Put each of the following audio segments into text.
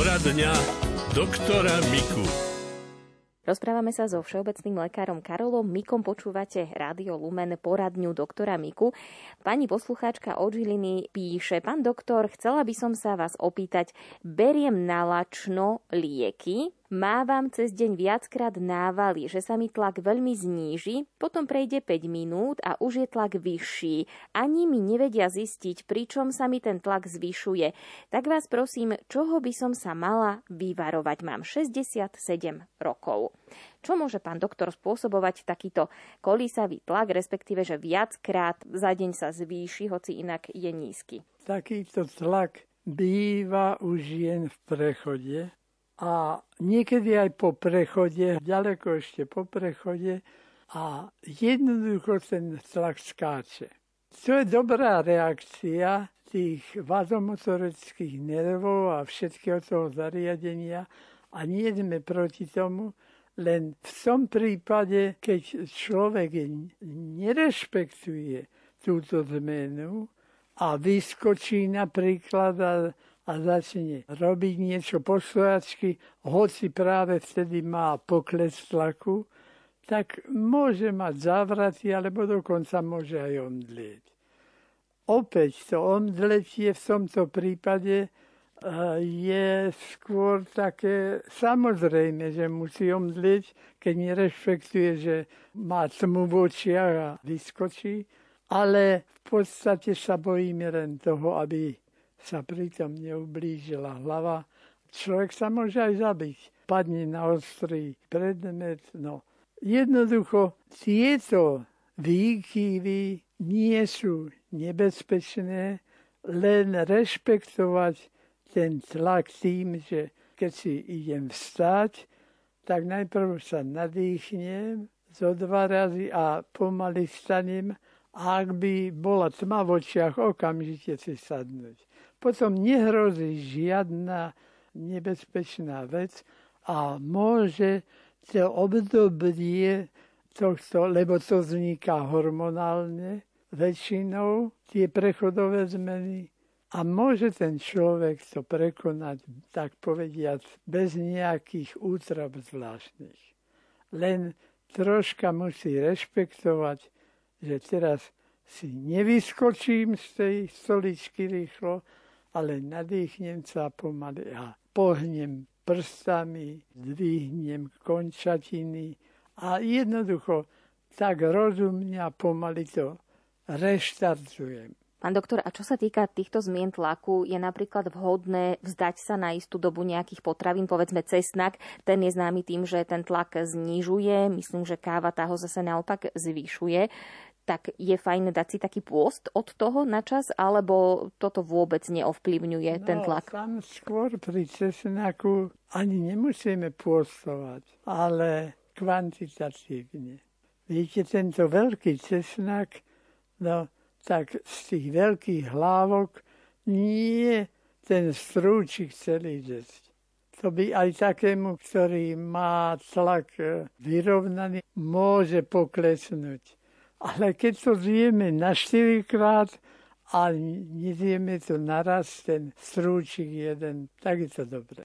Poradňa doktora Miku. Rozprávame sa so všeobecným lekárom Karolom Mikom. Počúvate Rádio Lumen poradňu doktora Miku. Pani poslucháčka od Žiliny píše, pán doktor, chcela by som sa vás opýtať, beriem na lačno lieky, Mávam cez deň viackrát návaly, že sa mi tlak veľmi zníži, potom prejde 5 minút a už je tlak vyšší. Ani mi nevedia zistiť, pričom sa mi ten tlak zvyšuje. Tak vás prosím, čoho by som sa mala vyvarovať? Mám 67 rokov. Čo môže pán doktor spôsobovať takýto kolísavý tlak, respektíve, že viackrát za deň sa zvýši, hoci inak je nízky? Takýto tlak býva už jen v prechode, a niekedy aj po prechode, ďaleko ešte po prechode a jednoducho ten tlak skáče. To je dobrá reakcia tých vazomotorických nervov a všetkého toho zariadenia a nie sme proti tomu, len v tom prípade, keď človek nerešpektuje túto zmenu a vyskočí napríklad a a začne robiť niečo po stojačky, hoci práve vtedy má pokles tlaku, tak môže mať závraty, alebo dokonca môže aj omdlieť. Opäť to omdletie v tomto prípade eh, je skôr také samozrejme, že musí omdlieť, keď nerešpektuje, že má tmu v očiach a vyskočí, ale v podstate sa bojíme len toho, aby sa pritom neublížila hlava. Človek sa môže aj zabiť. Padne na ostrý predmet. No. Jednoducho tieto výkyvy nie sú nebezpečné, len rešpektovať ten tlak tým, že keď si idem vstať, tak najprv sa nadýchnem zo dva razy a pomaly vstanem. A ak by bola tma v očiach, okamžite si sadnúť potom nehrozí žiadna nebezpečná vec a môže to obdobie tohto, lebo to vzniká hormonálne väčšinou, tie prechodové zmeny, a môže ten človek to prekonať, tak povediať, bez nejakých útrap zvláštnych. Len troška musí rešpektovať, že teraz si nevyskočím z tej stoličky rýchlo, ale nadýchnem sa pomaly a pohnem prstami, zdvihnem končatiny a jednoducho tak rozumne a pomaly to reštartujem. Pán doktor, a čo sa týka týchto zmien tlaku, je napríklad vhodné vzdať sa na istú dobu nejakých potravín, povedzme cesnak, ten je známy tým, že ten tlak znižuje, myslím, že káva tá ho zase naopak zvyšuje tak je fajn dať si taký pôst od toho na čas, alebo toto vôbec neovplyvňuje no, ten tlak? Tam skôr pri cesnaku ani nemusíme pôstovať, ale kvantitatívne. Viete, tento veľký cesnak, no tak z tých veľkých hlávok nie ten strúčik celý jesť. To by aj takému, ktorý má tlak e, vyrovnaný, môže poklesnúť ale keď to zjeme na 4 krát a nezjeme to naraz, ten strúčik jeden, tak je to dobré.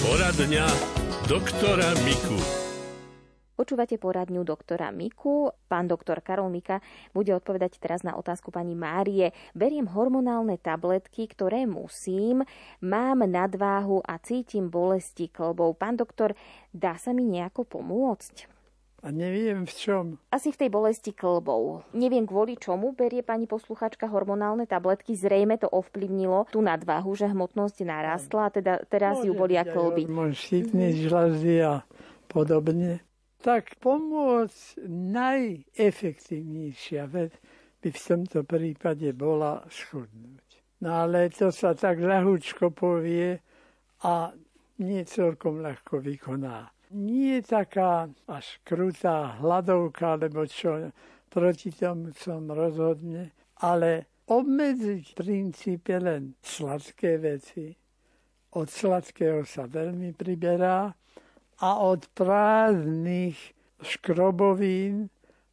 Poradňa doktora Miku. Počúvate poradňu doktora Miku. Pán doktor Karol Mika bude odpovedať teraz na otázku pani Márie. Beriem hormonálne tabletky, ktoré musím, mám nadváhu a cítim bolesti klbov. Pán doktor, dá sa mi nejako pomôcť? A neviem v čom. Asi v tej bolesti klbov. Neviem kvôli čomu berie pani posluchačka hormonálne tabletky. Zrejme to ovplyvnilo tú nadváhu, že hmotnosť narastla a teda teraz ju bolia klby. Môj šítny žľazy a podobne. Tak pomôcť najefektívnejšia vec by v tomto prípade bola schudnúť. No ale to sa tak ľahúčko povie a nie celkom ľahko vykoná. Nie je taká až krutá hladovka, alebo čo proti tomu som rozhodne, ale obmedziť v princípe len sladké veci. Od sladkého sa veľmi priberá a od prázdnych škrobovín,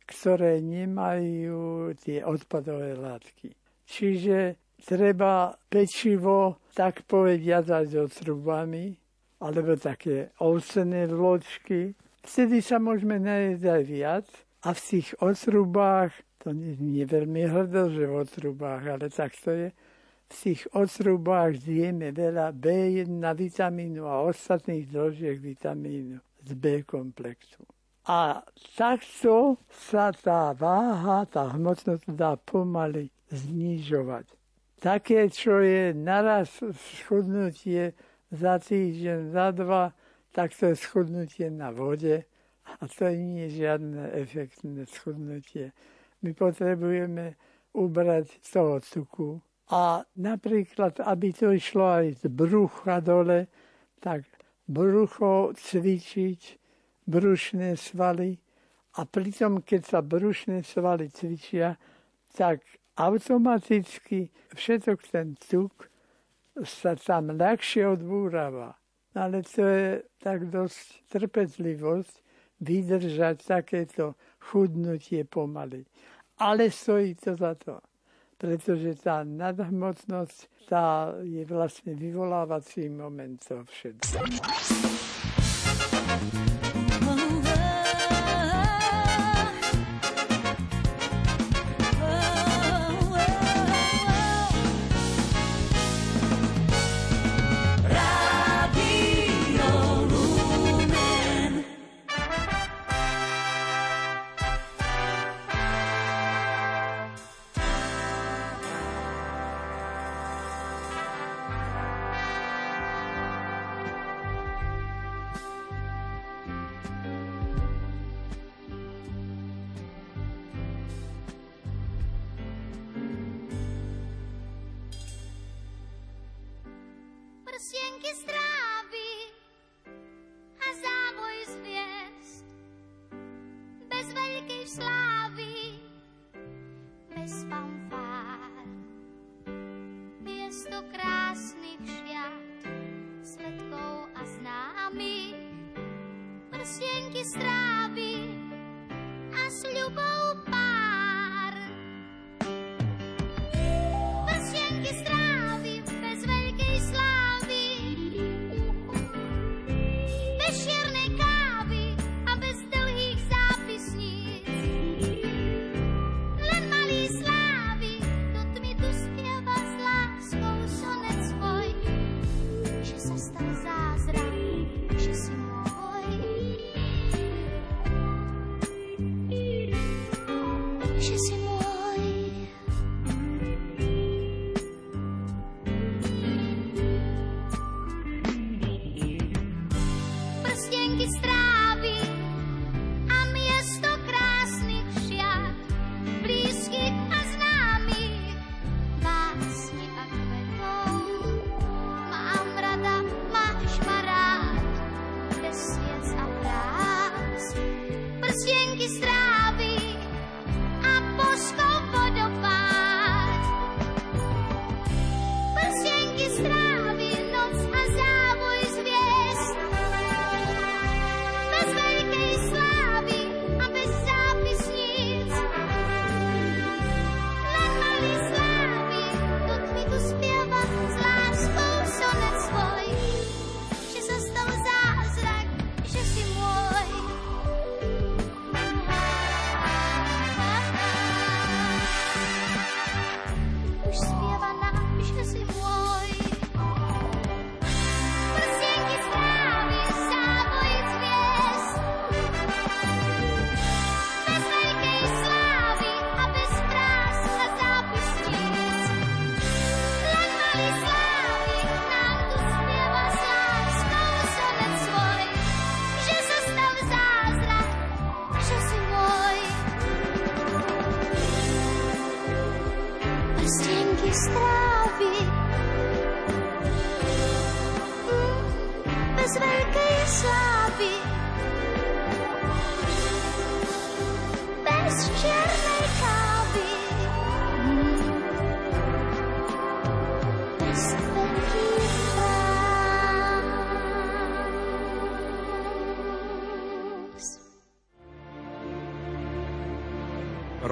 ktoré nemajú tie odpadové látky. Čiže treba pečivo, tak povediať, so trubami, alebo také ovsené vločky. Vtedy sa môžeme najesť aj viac a v tých otrubách, to nie, nie veľmi hrdo, že v otrubách, ale tak to je, v tých otrubách zjeme veľa B1 vitamínu a ostatných zložiek vitamínu z B komplexu. A takto sa tá váha, tá hmotnosť dá pomaly znižovať. Také, čo je naraz schudnutie, za týždeň, za dva, tak to je schudnutie na vode a to nie je žiadne efektné schudnutie. My potrebujeme ubrať toho tuku. A napríklad, aby to išlo aj z brucha dole, tak brucho cvičiť, brušné svaly a pritom, keď sa brušné svaly cvičia, tak automaticky všetok ten tuk sa tam ľahšie odbúrava. Ale to je tak dosť trpezlivosť vydržať takéto chudnutie pomaly. Ale stojí to za to, pretože tá nadhmotnosť tá je vlastne vyvolávací moment toho všetko. Miesto krásnych šiat, svetkov a známych. Prsienky strávy a sľubov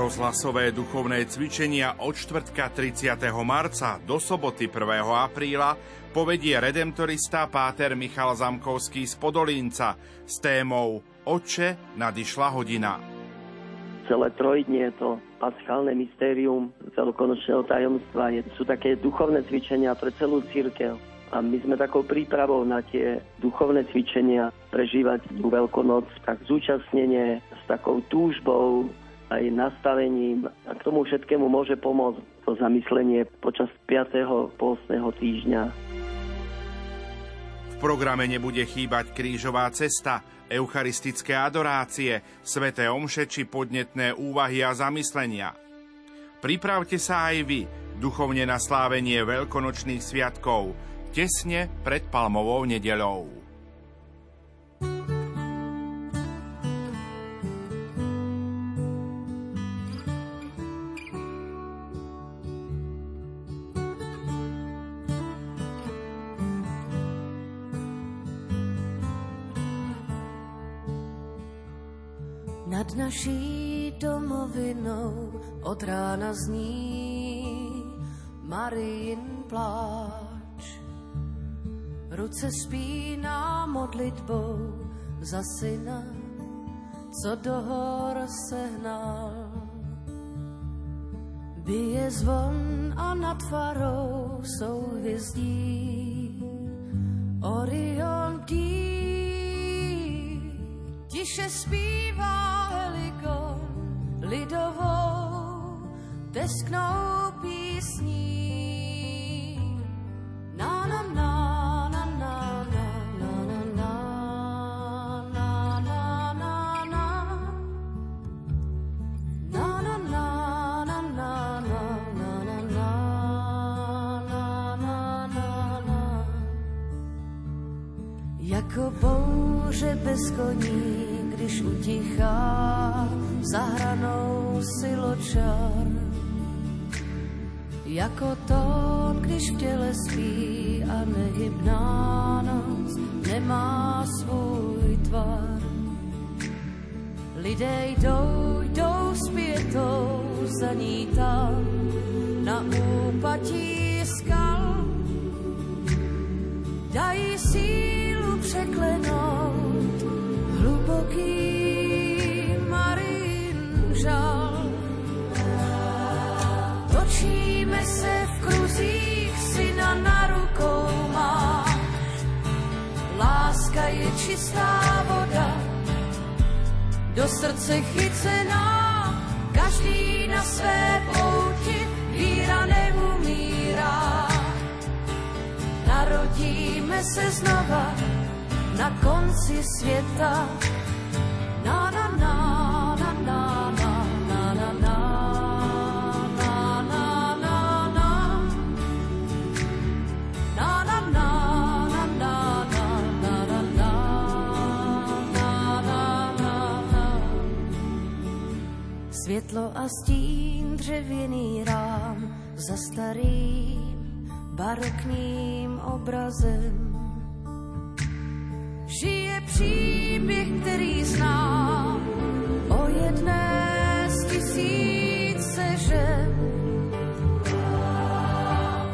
Rozhlasové duchovné cvičenia od čtvrtka 30. marca do soboty 1. apríla povedie redemptorista Páter Michal Zamkovský z Podolínca s témou Oče nadišla hodina. Celé trojdnie to paschálne mystérium celokonočného tajomstva sú také duchovné cvičenia pre celú církev. A my sme takou prípravou na tie duchovné cvičenia prežívať tú veľkonoc, tak zúčastnenie s takou túžbou, aj nastavením a k tomu všetkému môže pomôcť to zamyslenie počas 5. pôstneho týždňa. V programe nebude chýbať krížová cesta, eucharistické adorácie, sveté omše či podnetné úvahy a zamyslenia. Pripravte sa aj vy duchovne na slávenie veľkonočných sviatkov, tesne pred Palmovou nedelou. Marin pláč. Ruce spíná modlitbou za syna, co do hor sehnal. Bije zvon a nad farou jsou hvězdí. Orion dí, tiše zpívá helikon lidovou tesknou písní. Jako bouře bez koní, když utichá za hranou siločar. Jako tón, když v těle spí a nehybná noc nemá svůj tvar. Lidé jdou, jdou zpětou za ní tam na úpatí skal. Dají sílu překlenout Točíme se v kruzích, syna na rukou máš. Láska je čistá voda, do srdce chycená, každý na své pouti, víra neumírá. Narodíme se znova na konci světa. Světlo a stín, dřevěný rám za starým barokním obrazem. Žije příběh, který znám o jedné z tisíce žen.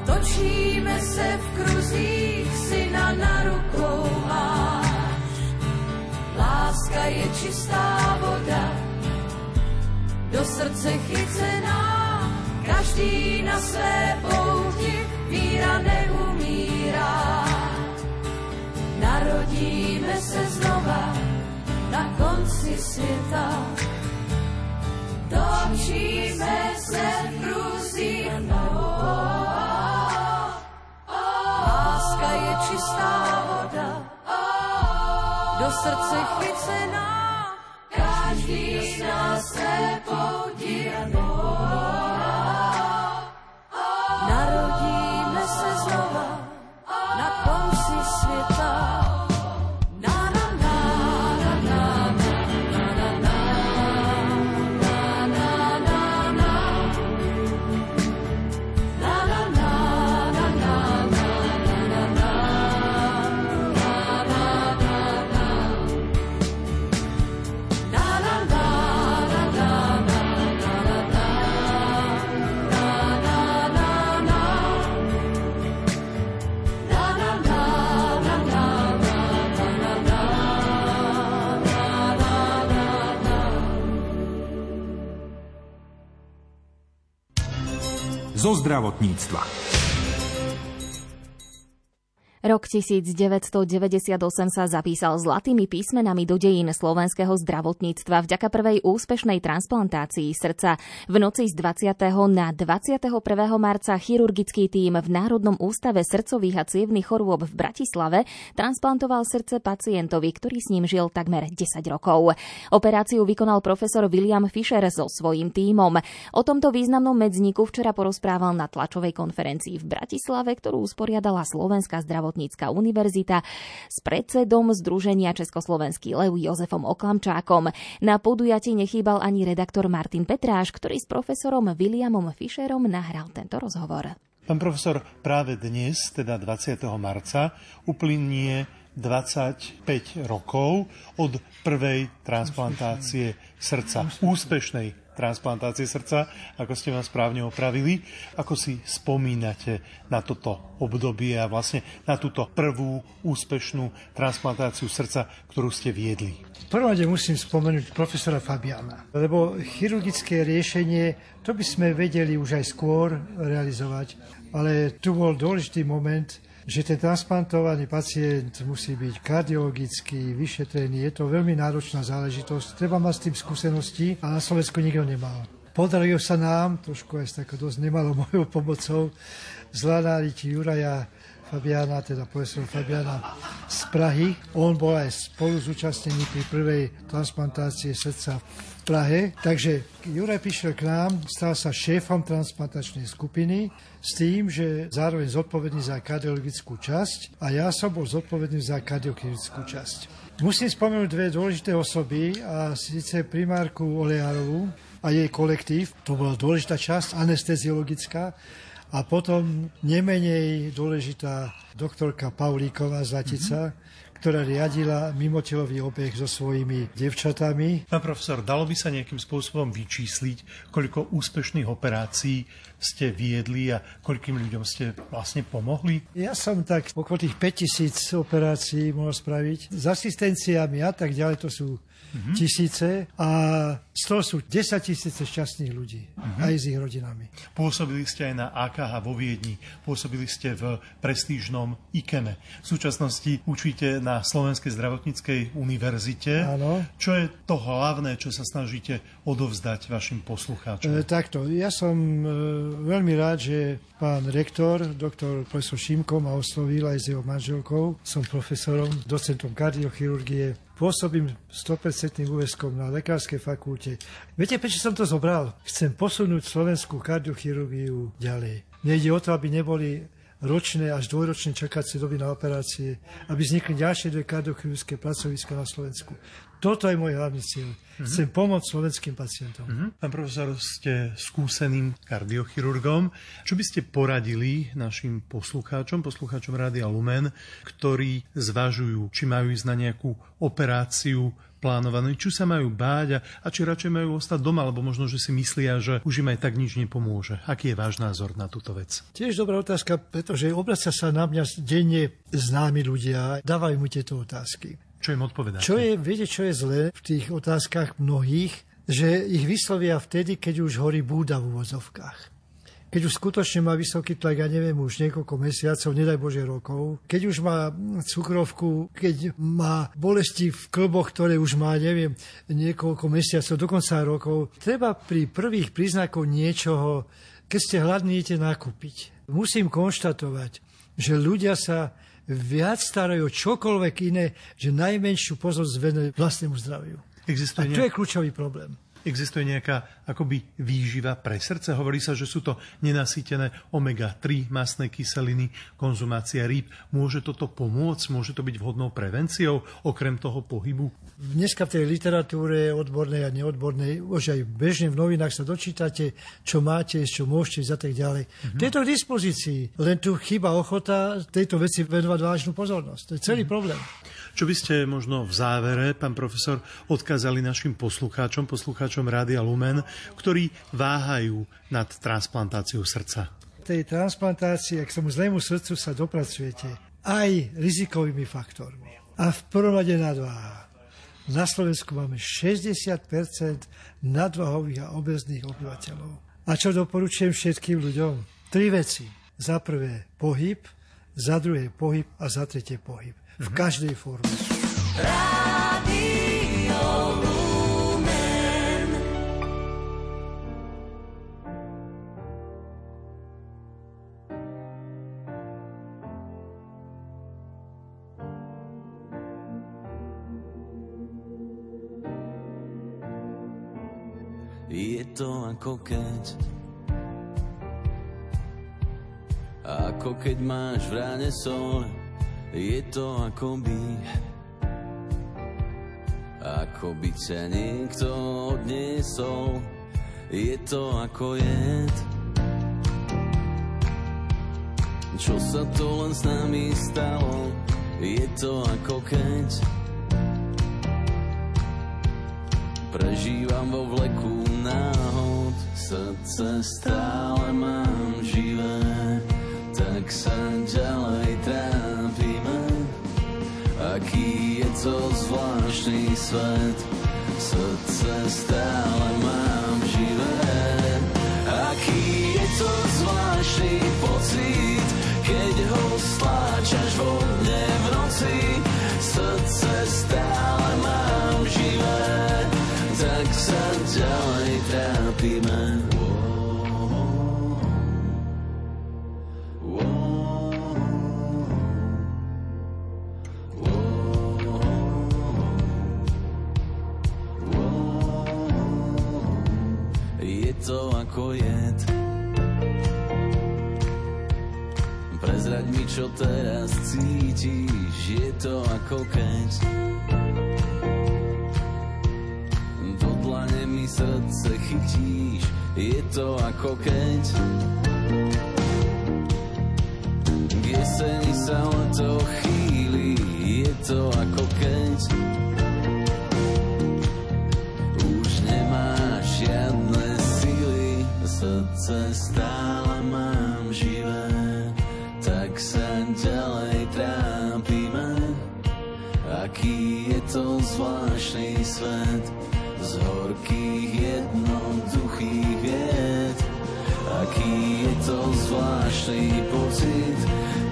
Točíme se v kruzích, syna na rukou máš. Láska je čistá voda, do srdce chycená, každý na své pouti, víra neumírá. Narodíme se znova na konci světa, točíme se v kruzích. Láska je čistá voda, do srdce chycená, Ti s nás se podierno. Zo zdravotníctva. Rok 1998 sa zapísal zlatými písmenami do dejín slovenského zdravotníctva vďaka prvej úspešnej transplantácii srdca. V noci z 20. na 21. marca chirurgický tím v Národnom ústave srdcových a cievnych chorôb v Bratislave transplantoval srdce pacientovi, ktorý s ním žil takmer 10 rokov. Operáciu vykonal profesor William Fischer so svojím tímom. O tomto významnom medzníku včera porozprával na tlačovej konferencii v Bratislave, ktorú usporiadala Slovenská zdravotníctva zdravotnícka univerzita s predsedom Združenia Československý Lev Jozefom Oklamčákom. Na podujatí nechýbal ani redaktor Martin Petráš, ktorý s profesorom Williamom Fischerom nahral tento rozhovor. Pán profesor, práve dnes, teda 20. marca, uplynie 25 rokov od prvej transplantácie srdca, úspešnej transplantácie srdca, ako ste ma správne opravili. Ako si spomínate na toto obdobie a vlastne na túto prvú úspešnú transplantáciu srdca, ktorú ste viedli? V prvom rade musím spomenúť profesora Fabiana, lebo chirurgické riešenie, to by sme vedeli už aj skôr realizovať, ale tu bol dôležitý moment, že ten transplantovaný pacient musí byť kardiologicky vyšetrený. Je to veľmi náročná záležitosť. Treba mať s tým skúsenosti a na Slovensku nikto nemal. Podarilo sa nám, trošku aj s takou dosť nemalou mojou pomocou, zvládaliť Juraja Fabiana, teda profesor Fabiana z Prahy. On bol aj spolu zúčastnený pri prvej transplantácie srdca v Prahe. Takže Juraj prišiel k nám, stal sa šéfom transplantačnej skupiny s tým, že zároveň zodpovedný za kardiologickú časť a ja som bol zodpovedný za kardiochirurgickú časť. Musím spomenúť dve dôležité osoby, a síce primárku Oleárovú a jej kolektív. To bola dôležitá časť, anesteziologická. A potom nemenej dôležitá doktorka Paulíková Zatica, mm-hmm ktorá riadila mimotelový obeh so svojimi devčatami. Pán profesor, dalo by sa nejakým spôsobom vyčísliť, koľko úspešných operácií ste viedli a koľkým ľuďom ste vlastne pomohli? Ja som tak okolo tých 5000 operácií mohol spraviť. S asistenciami a tak ďalej, to sú mm-hmm. tisíce a z toho sú 10 tisíce šťastných ľudí, mm-hmm. aj s ich rodinami. Pôsobili ste aj na AKH vo Viedni, pôsobili ste v prestížnom IKEME. V súčasnosti učíte na Slovenskej zdravotníckej univerzite. Áno. Čo je to hlavné, čo sa snažíte odovzdať vašim poslucháčom? E, takto, ja som e, veľmi rád, že pán rektor, doktor profesor Šimko ma oslovil aj s jeho manželkou. Som profesorom, docentom kardiochirurgie pôsobím 100% úväzkom na lekárskej fakulte. Viete, prečo som to zobral? Chcem posunúť slovenskú kardiochirurgiu ďalej. Nejde o to, aby neboli ročné až dvojročné čakacie doby na operácie, aby vznikli ďalšie dve kardiochirurgické pracoviska na Slovensku. Toto je môj hlavný cieľ. Mm-hmm. Chcem pomôcť slovenským pacientom. Mm-hmm. Pán profesor, ste skúseným kardiochirurgom. Čo by ste poradili našim poslucháčom, poslucháčom Rádia Lumen, ktorí zvažujú, či majú ísť na nejakú operáciu plánovanú, či sa majú báť a, a či radšej majú ostať doma, alebo možno, že si myslia, že už im aj tak nič nepomôže. Aký je váš názor na túto vec? Tiež dobrá otázka, pretože obracia sa na mňa denne známi ľudia, dávajú mu tieto otázky. Čo im odpovedáte? Čo je, viete, čo je zlé v tých otázkach mnohých? Že ich vyslovia vtedy, keď už horí búda v úvozovkách keď už skutočne má vysoký tlak, ja neviem, už niekoľko mesiacov, nedaj Bože rokov, keď už má cukrovku, keď má bolesti v klboch, ktoré už má, neviem, niekoľko mesiacov, dokonca rokov, treba pri prvých príznakoch niečoho, keď ste hladní, idete nakúpiť. Musím konštatovať, že ľudia sa viac starajú o čokoľvek iné, že najmenšiu pozornosť venuje vlastnému zdraviu. Existuje A to je kľúčový problém. Existuje nejaká akoby výživa pre srdce? Hovorí sa, že sú to nenasýtené omega-3 masné kyseliny, konzumácia rýb. Môže toto pomôcť? Môže to byť vhodnou prevenciou okrem toho pohybu? Dneska v tej literatúre odbornej a neodbornej, už aj bežne v novinách sa dočítate, čo máte, čo môžete a tak ďalej. Mm-hmm. To je to k dispozícii, len tu chýba ochota tejto veci venovať vážnu pozornosť. To je celý mm-hmm. problém. Čo by ste možno v závere, pán profesor, odkázali našim poslucháčom, poslucháčom Rádia Lumen, ktorí váhajú nad transplantáciou srdca? Tej transplantácii, ak sa mu zlému srdcu sa dopracujete, aj rizikovými faktormi. A v prvom rade nadváha. Na Slovensku máme 60 nadvahových a obezných obyvateľov. A čo doporučujem všetkým ľuďom? Tri veci. Za prvé pohyb, za druhé pohyb a za tretie pohyb. V každej forme. Radio ako keď. Ako keď máš v ráne sol Je to ako by. Ako by ťa niekto odniesol Je to ako jed. Čo sa to len s nami stalo Je to ako keď. Prežívam vo vleku srdce stále mám živé, tak sa ďalej trápime. Aký je to zvláštny svet, srdce stále mám čo teraz cítiš Je to ako keď do dlane mi srdce chytíš, je to ako keď k jeseni sa leto chýli, je to ako keď už nemáš žiadne sily, srdce stále mám živé, zvláštny svet z horkých jednoduchých vied. Aký je to zvláštny pocit,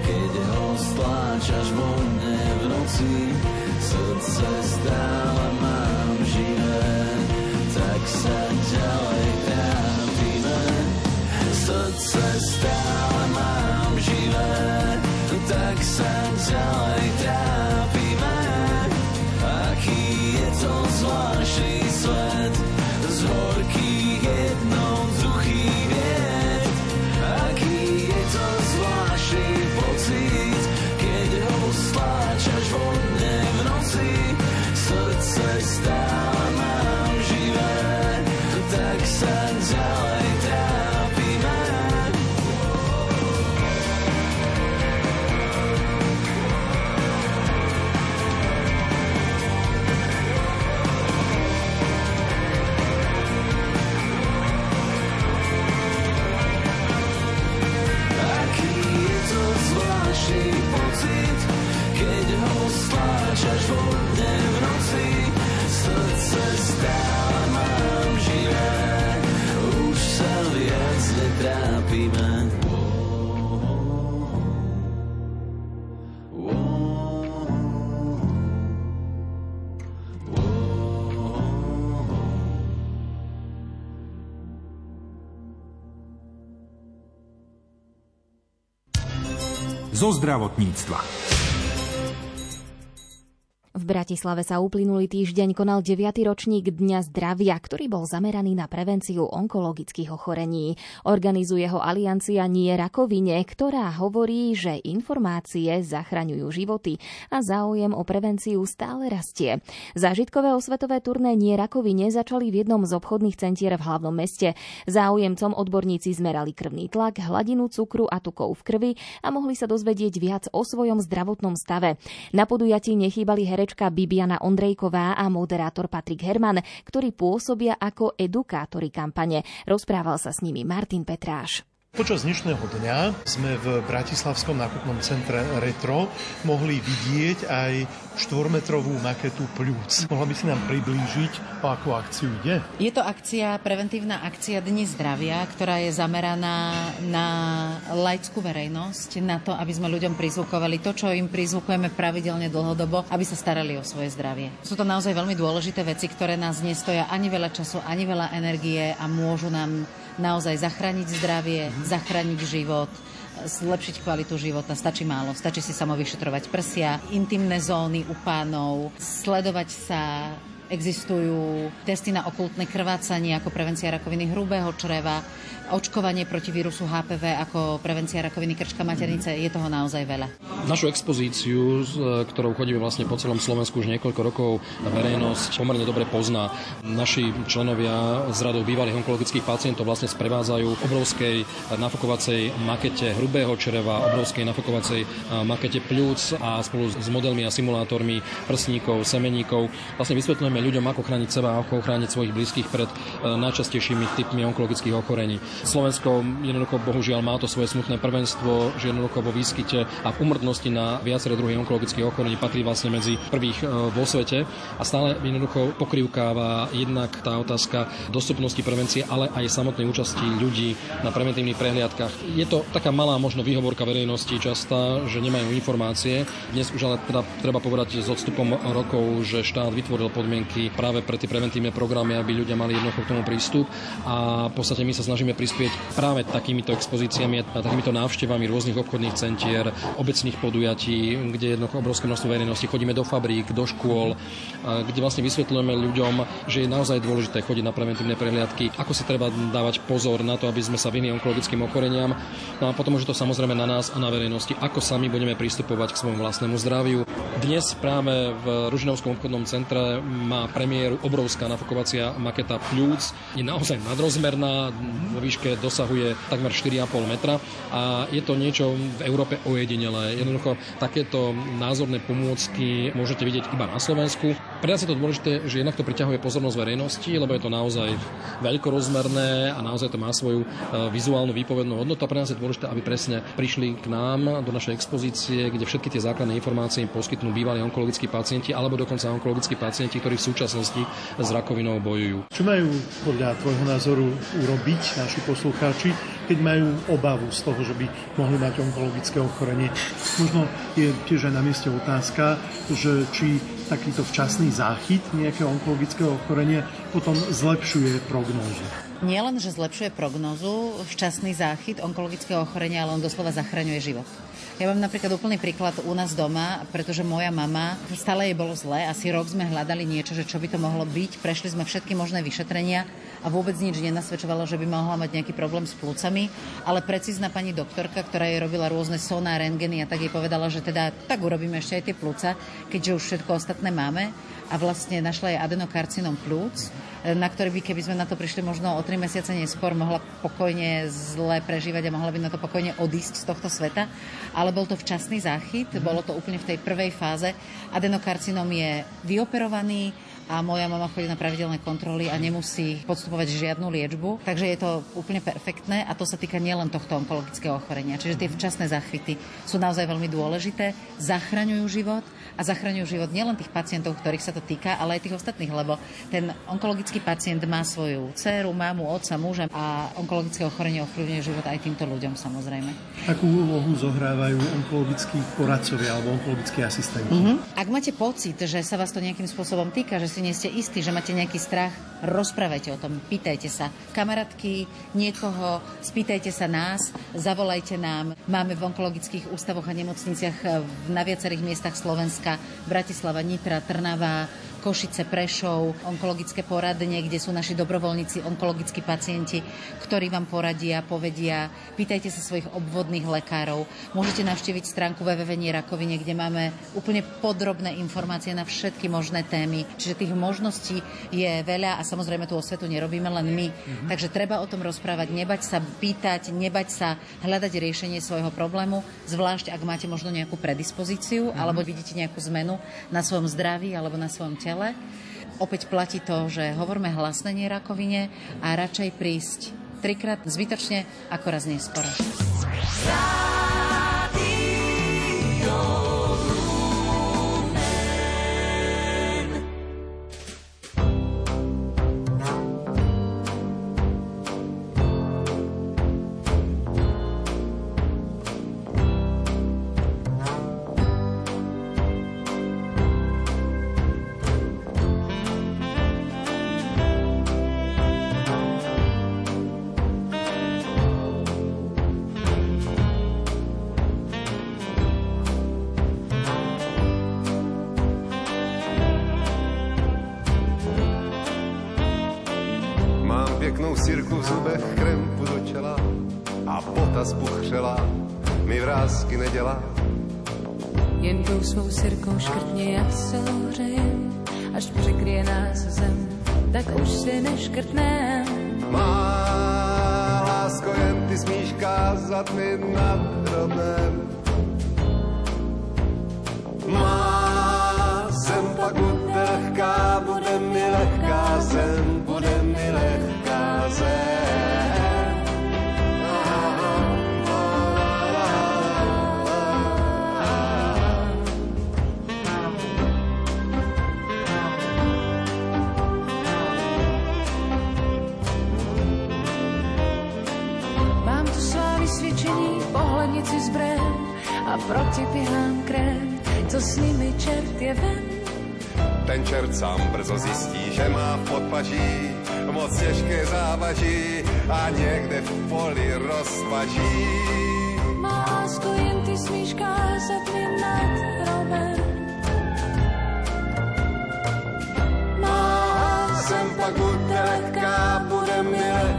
keď ho stláčaš vo mne v noci. Srdce stále mám zo zdravotníctva. Bratislave sa uplynulý týždeň konal 9. ročník Dňa zdravia, ktorý bol zameraný na prevenciu onkologických ochorení. Organizuje ho Aliancia Nie rakovine, ktorá hovorí, že informácie zachraňujú životy a záujem o prevenciu stále rastie. Zážitkové osvetové turné Nie rakovine začali v jednom z obchodných centier v hlavnom meste. Záujemcom odborníci zmerali krvný tlak, hladinu cukru a tukov v krvi a mohli sa dozvedieť viac o svojom zdravotnom stave. Na podujatí nechýbali herečka Bibiana Ondrejková a moderátor Patrik Herman, ktorí pôsobia ako edukátori kampane. Rozprával sa s nimi Martin Petráš. Počas dnešného dňa sme v Bratislavskom nákupnom centre Retro mohli vidieť aj štvormetrovú maketu pľúc. Mohla by si nám priblížiť, o akú akciu ide? Je to akcia, preventívna akcia Dni zdravia, ktorá je zameraná na laickú verejnosť, na to, aby sme ľuďom prizvukovali to, čo im prizvukujeme pravidelne dlhodobo, aby sa starali o svoje zdravie. Sú to naozaj veľmi dôležité veci, ktoré nás nestoja ani veľa času, ani veľa energie a môžu nám naozaj zachrániť zdravie, zachrániť život, zlepšiť kvalitu života. Stačí málo. Stačí si samovyšetrovať prsia, intimné zóny u pánov, sledovať sa Existujú testy na okultné krvácanie ako prevencia rakoviny hrubého čreva, očkovanie proti vírusu HPV ako prevencia rakoviny krčka maternice, je toho naozaj veľa. Našu expozíciu, s e, ktorou chodíme vlastne po celom Slovensku už niekoľko rokov, verejnosť pomerne dobre pozná. Naši členovia z radov bývalých onkologických pacientov vlastne sprevádzajú obrovskej nafokovacej makete hrubého čreva, obrovskej nafokovacej makete pľúc a spolu s modelmi a simulátormi prsníkov, semeníkov vlastne vysvetľujeme ľuďom, ako chrániť seba a ako chrániť svojich blízkych pred e, najčastejšími typmi onkologických ochorení. Slovensko jednoducho bohužiaľ má to svoje smutné prvenstvo, že jednoducho vo výskyte a v umrtnosti na viaceré druhy onkologických ochorení patrí vlastne medzi prvých e, vo svete a stále jednoducho pokrývkáva jednak tá otázka dostupnosti prevencie, ale aj samotnej účasti ľudí na preventívnych prehliadkach. Je to taká malá možno výhovorka verejnosti častá, že nemajú informácie. Dnes už ale teda treba povedať s odstupom rokov, že štát vytvoril podmienky práve pre tie preventívne programy, aby ľudia mali jednoducho k tomu prístup a v podstate my sa snažíme prispieť práve takýmito expozíciami a takýmito návštevami rôznych obchodných centier, obecných podujatí, kde jednoducho obrovské množstvo verejnosti. Chodíme do fabrík, do škôl, kde vlastne vysvetľujeme ľuďom, že je naozaj dôležité chodiť na preventívne prehliadky, ako si treba dávať pozor na to, aby sme sa vyhli onkologickým ochoreniam. No a potom už to samozrejme na nás a na verejnosti, ako sami budeme pristupovať k svojmu vlastnému zdraviu. Dnes práve v Ružinovskom obchodnom centre má premiéru obrovská nafokovacia maketa Pľúc. Je naozaj nadrozmerná, vo výške dosahuje takmer 4,5 metra a je to niečo v Európe ojedinelé. Jednoducho takéto názorné pomôcky môžete vidieť iba na Slovensku. Pre nás je to dôležité, že jednak to priťahuje pozornosť verejnosti, lebo je to naozaj veľkorozmerné a naozaj to má svoju e, vizuálnu výpovednú hodnotu a pre nás je dôležité, aby presne prišli k nám do našej expozície, kde všetky tie základné informácie im poskytnú bývalí onkologickí pacienti alebo dokonca onkologickí pacienti, ktorí v súčasnosti s rakovinou bojujú. Čo majú podľa tvojho názoru urobiť naši poslucháči, keď majú obavu z toho, že by mohli mať onkologické ochorenie. Možno je tiež aj na mieste otázka, že či takýto včasný záchyt nejakého onkologického ochorenia potom zlepšuje prognózu. Nie len, že zlepšuje prognózu, včasný záchyt onkologického ochorenia, ale on doslova zachraňuje život. Ja mám napríklad úplný príklad u nás doma, pretože moja mama, stále jej bolo zle, asi rok sme hľadali niečo, že čo by to mohlo byť. Prešli sme všetky možné vyšetrenia a vôbec nič nenasvedčovalo, že by mohla mať nejaký problém s plúcami, ale precízna pani doktorka, ktorá jej robila rôzne soná, rengeny a tak jej povedala, že teda tak urobíme ešte aj tie plúca, keďže už všetko ostatné máme a vlastne našla jej adenokarcinom plúc na ktorý by, keby sme na to prišli možno o 3 mesiace neskôr, mohla pokojne zle prežívať a mohla by na to pokojne odísť z tohto sveta. Ale bol to včasný záchyt, mm. bolo to úplne v tej prvej fáze. Adenokarcinom je vyoperovaný, a moja mama chodí na pravidelné kontroly a nemusí podstupovať žiadnu liečbu. Takže je to úplne perfektné a to sa týka nielen tohto onkologického ochorenia. Čiže tie včasné záchvyty sú naozaj veľmi dôležité, zachraňujú život a zachraňujú život nielen tých pacientov, ktorých sa to týka, ale aj tých ostatných, lebo ten onkologický pacient má svoju dceru, mamu, otca, muža a onkologické ochorenie ovplyvňuje život aj týmto ľuďom samozrejme. Akú úlohu zohrávajú onkologickí poradcovia alebo onkologickí asistenti? Mm-hmm. Ak máte pocit, že sa vás to nejakým spôsobom týka, že si si nie ste istí, že máte nejaký strach, rozprávajte o tom, pýtajte sa kamarátky, niekoho, spýtajte sa nás, zavolajte nám. Máme v onkologických ústavoch a nemocniciach na viacerých miestach Slovenska, Bratislava, Nitra, Trnava, Košice, Prešov, onkologické poradne, kde sú naši dobrovoľníci, onkologickí pacienti, ktorí vám poradia, povedia. Pýtajte sa svojich obvodných lekárov. Môžete navštíviť stránku www rakovine, kde máme úplne podrobné informácie na všetky možné témy. Čiže tých možností je veľa a samozrejme tú osvetu nerobíme len my. Mm-hmm. Takže treba o tom rozprávať, nebať sa pýtať, nebať sa hľadať riešenie svojho problému, zvlášť ak máte možno nejakú predispozíciu mm-hmm. alebo vidíte nejakú zmenu na svojom zdraví alebo na svojom tele tele. Opäť platí to, že hovoríme hlasné nie rakovine a radšej prísť trikrát zbytočne ako raz neskoro. Mám v zubech, krempu do čela a bota spuchřela mi vrázky nedělá. Jen tou svou sirkou škrtně, jak se louřejem, až překryje nás zem, tak už si neškrtnem. Má lásko, jen ty smíš kázat mi nad hrobem. Tyhlám krém, co s nimi čert je ven. Ten čert sám brzo zjistí, že má v podpaží moc těžké závaží a někde v poli rozpaží. Má lásko, jen ty smíš kázat mi nad hrobem. Má zem pak lehká, bude mi lehká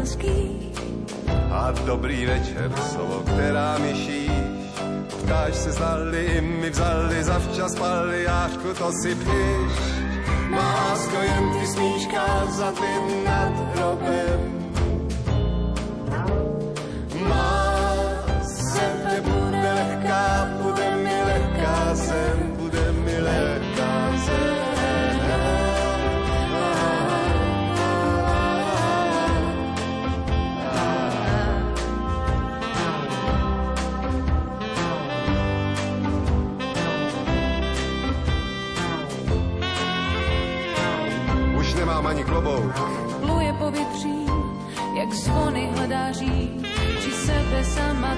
andělských. A dobrý večer, slovo, která mi šíš. Ptáš se znali, i mi vzali, zavčas spali, jášku, to si píš. Másko, jen ty kázat i nad hrobem.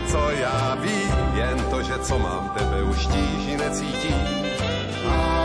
Co já vím, jen to, že co mám tebe už tíži necítím. A